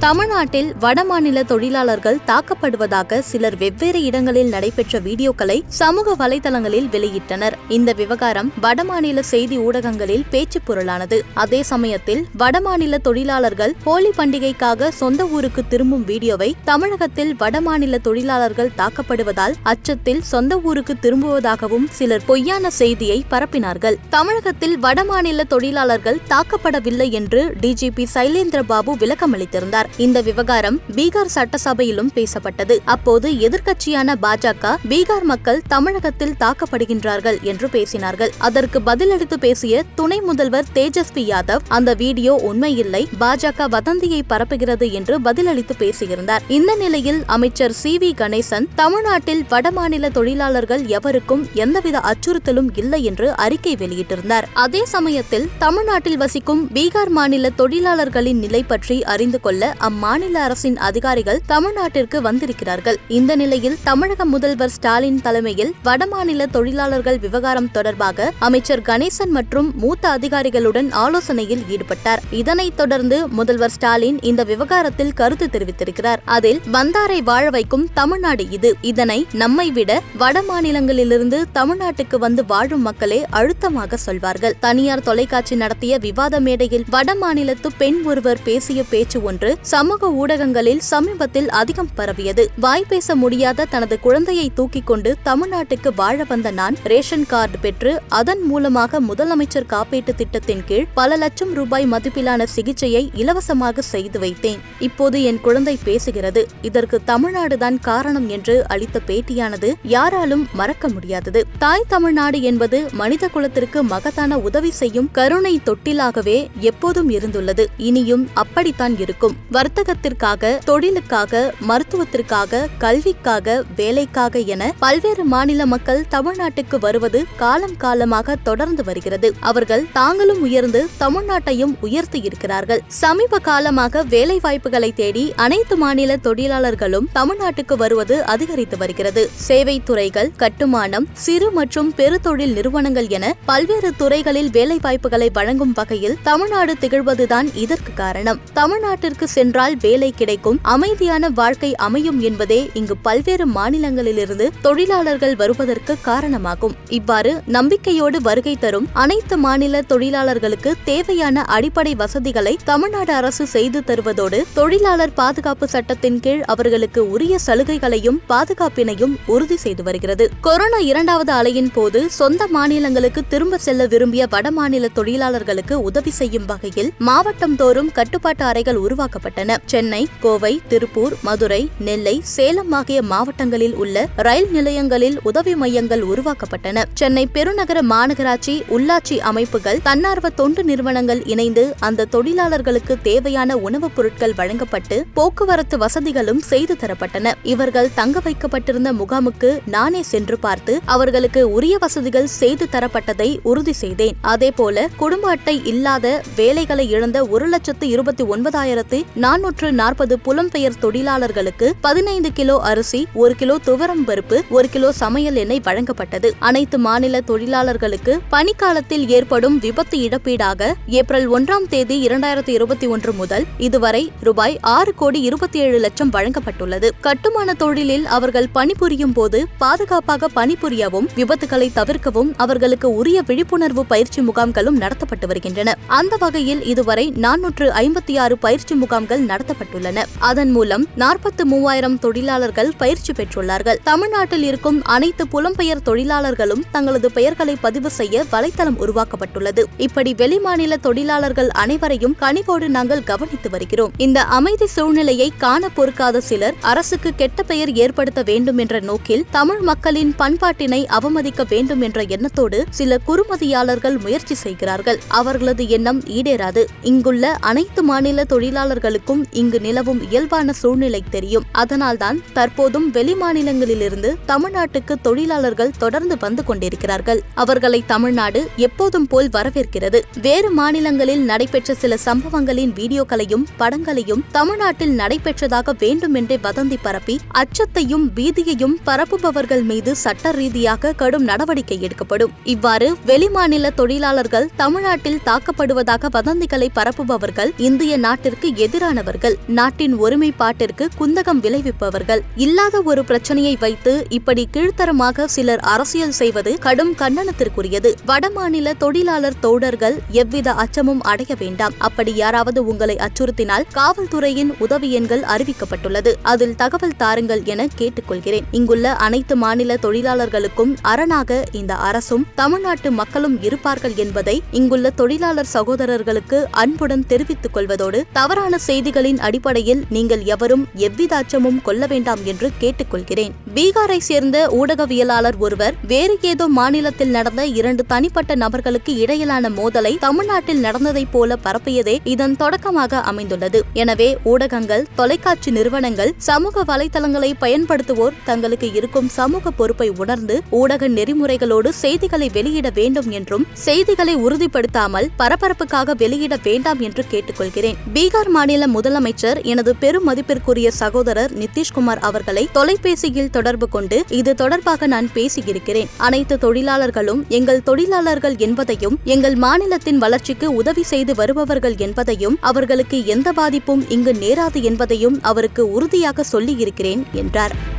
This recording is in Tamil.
தமிழ்நாட்டில் வடமாநில தொழிலாளர்கள் தாக்கப்படுவதாக சிலர் வெவ்வேறு இடங்களில் நடைபெற்ற வீடியோக்களை சமூக வலைதளங்களில் வெளியிட்டனர். இந்த விவகாரம் வடமாநில செய்தி ஊடகங்களில் பேச்சு பொருளானது. அதே சமயத்தில் வடமாநில தொழிலாளர்கள் ஹோலி பண்டிகைக்காக சொந்த ஊருக்கு திரும்பும் வீடியோவை தமிழகத்தில் வடமாநில தொழிலாளர்கள் தாக்கப்படுவதால் அச்சத்தில் சொந்த ஊருக்கு திரும்புவதாகவும் சிலர் பொய்யான செய்தியை பரப்பினார்கள். தமிழகத்தில் வடமாநில தொழிலாளர்கள் தாக்கப்படவில்லை என்று டிஜிபி சைலேந்திர பாபு விளக்கமளித்திருந்தார். இந்த விவகாரம் பீகார் சட்டசபையிலும் பேசப்பட்டது. அப்போது எதிர்க்கட்சியான பாஜக பீகார் மக்கள் தமிழகத்தில் தாக்கப்படுகின்றார்கள் என்று பேசினார்கள். அதற்கு பதிலளித்து பேசிய துணை முதல்வர் தேஜஸ்வி யாதவ் அந்த வீடியோ உண்மையில்லை பாஜக வதந்தியை பரப்புகிறது என்று பதிலளித்து பேசியிருந்தார். இந்த நிலையில் அமைச்சர் சி வி கணேசன் தமிழ்நாட்டில் வடமாநில தொழிலாளர்கள் எவருக்கும் எந்தவித அச்சுறுத்தலும் இல்லை என்று அறிக்கை வெளியிட்டிருந்தார். அதே சமயத்தில் தமிழ்நாட்டில் வசிக்கும் பீகார் மாநில தொழிலாளர்களின் நிலை பற்றி அறிந்து கொள்ள அம்மாநில அரசின் அதிகாரிகள் தமிழ்நாட்டிற்கு வந்திருக்கிறார்கள். இந்த நிலையில் தமிழக முதல்வர் ஸ்டாலின் தலைமையில் வடமாநில தொழிலாளர்கள் விவகாரம் தொடர்பாக அமைச்சர் கணேசன் மற்றும் மூத்த அதிகாரிகளுடன் ஆலோசனையில் ஈடுபட்டார். இதனைத் தொடர்ந்து முதல்வர் ஸ்டாலின் இந்த விவகாரத்தில் கருத்து தெரிவித்திருக்கிறார். அதில் வந்தாரை வாழ வைக்கும் தமிழ்நாடு இது. இதனை நம்மை விட வட மாநிலங்களிலிருந்து தமிழ்நாட்டுக்கு வந்து வாழும் மக்களே அழுத்தமாக சொல்வார்கள். தனியார் தொலைக்காட்சி நடத்திய விவாத மேடையில் வட மாநிலத்து பெண் ஒருவர் பேசிய பேச்சு ஒன்று சமூக ஊடகங்களில் சமீபத்தில் அதிகம் பரவியது. வாய் பேச முடியாத தனது குழந்தையை தூக்கிக் கொண்டு தமிழ்நாட்டுக்கு வாழ வந்த நான் ரேஷன் கார்டு பெற்று அதன் மூலமாக முதலமைச்சர் காப்பீட்டு திட்டத்தின் கீழ் பல லட்சம் ரூபாய் மதிப்பிலான சிகிச்சையை இலவசமாக செய்து வைத்தேன். இப்போது என் குழந்தை பேசுகிறது. இதற்கு தமிழ்நாடுதான் காரணம் என்று அளித்த பேட்டியானது யாராலும் மறக்க முடியாதது. தாய் தமிழ்நாடு என்பது மனித குலத்திற்கு மகத்தான உதவி செய்யும் கருணை தொட்டிலாகவே எப்போதும் இருந்துள்ளது. இனியும் அப்படித்தான் இருக்கும். வர்த்தகத்திற்காக தொழிலுக்காக மருத்துவத்திற்காக கல்விக்காக வேலைக்காக என பல்வேறு மாநில மக்கள் தமிழ்நாட்டுக்கு வருவது காலம் காலமாக தொடர்ந்து வருகிறது. அவர்கள் தாங்களும் உயர்ந்து தமிழ்நாட்டையும் உயர்த்தி இருக்கிறார்கள். சமீப காலமாக வேலை வாய்ப்புகளை தேடி அனைத்து மாநில தொழிலாளர்களும் தமிழ்நாட்டுக்கு வருவது அதிகரித்து வருகிறது. சேவை துறைகள் கட்டுமானம் சிறு மற்றும் பெருதொழில் நிறுவனங்கள் என பல்வேறு துறைகளில் வேலை வாய்ப்புகளை வழங்கும் வகையில் தமிழ்நாடு திகழ்வதுதான் இதற்கு காரணம். தமிழ்நாட்டிற்கு சென்றால் வேலை கிடைக்கும். அமைதியான வாழ்க்கை அமையும் என்பதே இங்கு பல்வேறு மாநிலங்களிலிருந்து தொழிலாளர்கள் வருவதற்கு காரணமாகும். இவ்வாறு நம்பிக்கையோடு வருகை தரும் அனைத்து மாநில தொழிலாளர்களுக்கு தேவையான அடிப்படை வசதிகளை தமிழ்நாடு அரசு செய்து தருவதோடு தொழிலாளர் பாதுகாப்பு சட்டத்தின் கீழ் அவர்களுக்கு உரிய சலுகைகளையும் பாதுகாப்பினையும் உறுதி செய்து வருகிறது. கொரோனா இரண்டாவது அலையின் போது சொந்த மாநிலங்களுக்கு திரும்ப செல்ல விரும்பிய வடமாநில தொழிலாளர்களுக்கு உதவி செய்யும் வகையில் மாவட்டம் தோறும் கட்டுப்பாட்டு அறைகள் உருவாக்கப்பட்டன சென்னை கோவை திருப்பூர் மதுரை நெல்லை சேலம் ஆகிய மாவட்டங்களில் உள்ள ரயில் நிலையங்களில் உதவி மையங்கள் உருவாக்கப்பட்டன. சென்னை பெருநகர மாநகராட்சி உள்ளாட்சி அமைப்புகள் தன்னார்வ தொண்டு நிறுவனங்கள் இணைந்து அந்த தொழிலாளர்களுக்கு தேவையான உணவுப் பொருட்கள் வழங்கப்பட்டு போக்குவரத்து வசதிகளும் செய்து தரப்பட்டன. இவர்கள் தங்க வைக்கப்பட்டிருந்த முகாமுக்கு நானே சென்று பார்த்து அவர்களுக்கு உரிய வசதிகள் செய்து தரப்பட்டதை உறுதி செய்தேன். அதேபோல குடும்ப அட்டை இல்லாத வேலைகளை இழந்த ஒரு லட்சத்து இருபத்தி ஒன்பதாயிரத்து நானூற்று நாற்பது புலம்பெயர் தொழிலாளர்களுக்கு பதினைந்து கிலோ அரிசி ஒரு கிலோ துவரம் பருப்பு ஒரு கிலோ சமையல் எண்ணெய் வழங்கப்பட்டது. அனைத்து மாநில தொழிலாளர்களுக்கு பனிக்காலத்தில் ஏற்படும் விபத்து இழப்பீடாக ஏப்ரல் ஒன்றாம் தேதி இரண்டாயிரத்தி இருபத்தி ஒன்று முதல் இதுவரை ரூபாய் ஆறு கோடி இருபத்தி ஏழு லட்சம் வழங்கப்பட்டுள்ளது. கட்டுமான தொழிலில் அவர்கள் பணிபுரியும் போது பாதுகாப்பாக பணிபுரியவும் விபத்துகளை தவிர்க்கவும் அவர்களுக்கு உரிய விழிப்புணர்வு பயிற்சி முகாம்களும் நடத்தப்பட்டு வருகின்றன. அந்த வகையில் இதுவரை நானூற்று ஐம்பத்தி ஆறு பயிற்சி முகாம்கள் நடத்தப்பட்டுள்ளன. அதன் மூலம் நாற்பத்து மூவாயிரம் தொழிலாளர்கள் பயிற்சி பெற்றுள்ளார்கள். தமிழ்நாட்டில் இருக்கும் அனைத்து புலம்பெயர் தொழிலாளர்களும் தங்களது பெயர்களை பதிவு செய்ய வலைத்தளம் உருவாக்கப்பட்டுள்ளது. இப்படி வெளிமாநில தொழிலாளர்கள் அனைவரையும் கனிவோடு நாங்கள் கவனித்து வருகிறோம். இந்த அமைதி சூழ்நிலையை காண பொறுக்காத சிலர் அரசுக்கு கெட்ட பெயர் ஏற்படுத்த வேண்டும் என்ற நோக்கில் தமிழ் மக்களின் பண்பாட்டினை அவமதிக்க வேண்டும் என்ற எண்ணத்தோடு சில குறுமதியாளர்கள் முயற்சி செய்கிறார்கள். அவர்களது எண்ணம் ஈடேறாது. இங்குள்ள அனைத்து மாநில தொழிலாளர்களும் அவர்களுக்கும் இங்கு நிலவும் இயல்பான சூழ்நிலை தெரியும். அதனால்தான் தற்போதும் வெளிமாநிலங்களிலிருந்து தமிழ்நாட்டுக்கு தொழிலாளர்கள் தொடர்ந்து வந்து கொண்டிருக்கிறார்கள். அவர்களை தமிழ்நாடு எப்போதும் போல் வரவேற்கிறது. வேறு மாநிலங்களில் நடைபெற்ற சில சம்பவங்களின் வீடியோக்களையும் படங்களையும் தமிழ்நாட்டில் நடைபெற்றதாக வேண்டுமென்றே வதந்தி பரப்பி அச்சத்தையும் பீதியையும் பரப்புபவர்கள் மீது சட்ட ரீதியாக கடும் நடவடிக்கை எடுக்கப்படும். இவ்வாறு வெளிமாநில தொழிலாளர்கள் தமிழ்நாட்டில் தாக்கப்படுவதாக வதந்திகளை பரப்புபவர்கள் இந்திய நாட்டிற்கு எதிரானவர்கள் நாட்டின் ஒருமைப்பாட்டிற்கு குந்தகம் விளைவிப்பவர்கள். இல்லாத ஒரு பிரச்சனையை வைத்து இப்படி கீழ்த்தரமாக சிலர் அரசியல் செய்வது கடும் கண்டனத்திற்குரியது. வடமாநில தொழிலாளர் தோடர்கள் எவ்வித அச்சமும் அடைய வேண்டாம். அப்படி யாராவது உங்களை அச்சுறுத்தினால் காவல்துறையின் உதவி எண்கள் அறிவிக்கப்பட்டுள்ளது. அதில் தகவல் தாருங்கள் என கேட்டுக்கொள்கிறேன். இங்குள்ள அனைத்து மாநில தொழிலாளர்களுக்கும் அரணாக இந்த அரசும் தமிழ்நாட்டு மக்களும் இருப்பார்கள் என்பதை இங்குள்ள தொழிலாளர் சகோதரர்களுக்கு அன்புடன் தெரிவித்துக் கொள்வதோடு தவறான செய்தி செய்திகளின் அடிப்படையில் நீங்கள் எவரும் எவ்வித அச்சமும் கொள்ள வேண்டாம் என்று கேட்டுக்கொள்கிறேன். பீகாரை சேர்ந்த ஊடகவியலாளர் ஒருவர் வேறு ஏதோ மாநிலத்தில் நடந்த இரண்டு தனிப்பட்ட நபர்களுக்கு இடையிலான மோதலை தமிழ்நாட்டில் நடந்ததைப் போல பரப்பியதே இதன் தொடக்கமாக அமைந்துள்ளது. எனவே ஊடகங்கள் தொலைக்காட்சி நிறுவனங்கள் சமூக வலைதளங்களை பயன்படுத்துவோர் தங்களுக்கு இருக்கும் சமூக பொறுப்பை உணர்ந்து ஊடக நெறிமுறைகளோடு செய்திகளை வெளியிட வேண்டும் என்றும் செய்திகளை உறுதிப்படுத்தாமல் பரபரப்புக்காக வெளியிட வேண்டாம் என்று கேட்டுக்கொள்கிறேன். பீகார் மாநில மாநில முதலமைச்சர் எனது பெரும் மதிப்பிற்குரிய சகோதரர் நிதிஷ்குமார் அவர்களை தொலைபேசியில் தொடர்பு கொண்டு இது தொடர்பாக நான் பேசியிருக்கிறேன். அனைத்து தொழிலாளர்களும் எங்கள் தொழிலாளர்கள் என்பதையும் எங்கள் மாநிலத்தின் வளர்ச்சிக்கு உதவி செய்து வருபவர்கள் என்பதையும் அவர்களுக்கு எந்த பாதிப்பும் இங்கு நேராது என்பதையும் அவருக்கு உறுதியாக சொல்லியிருக்கிறேன் என்றார்.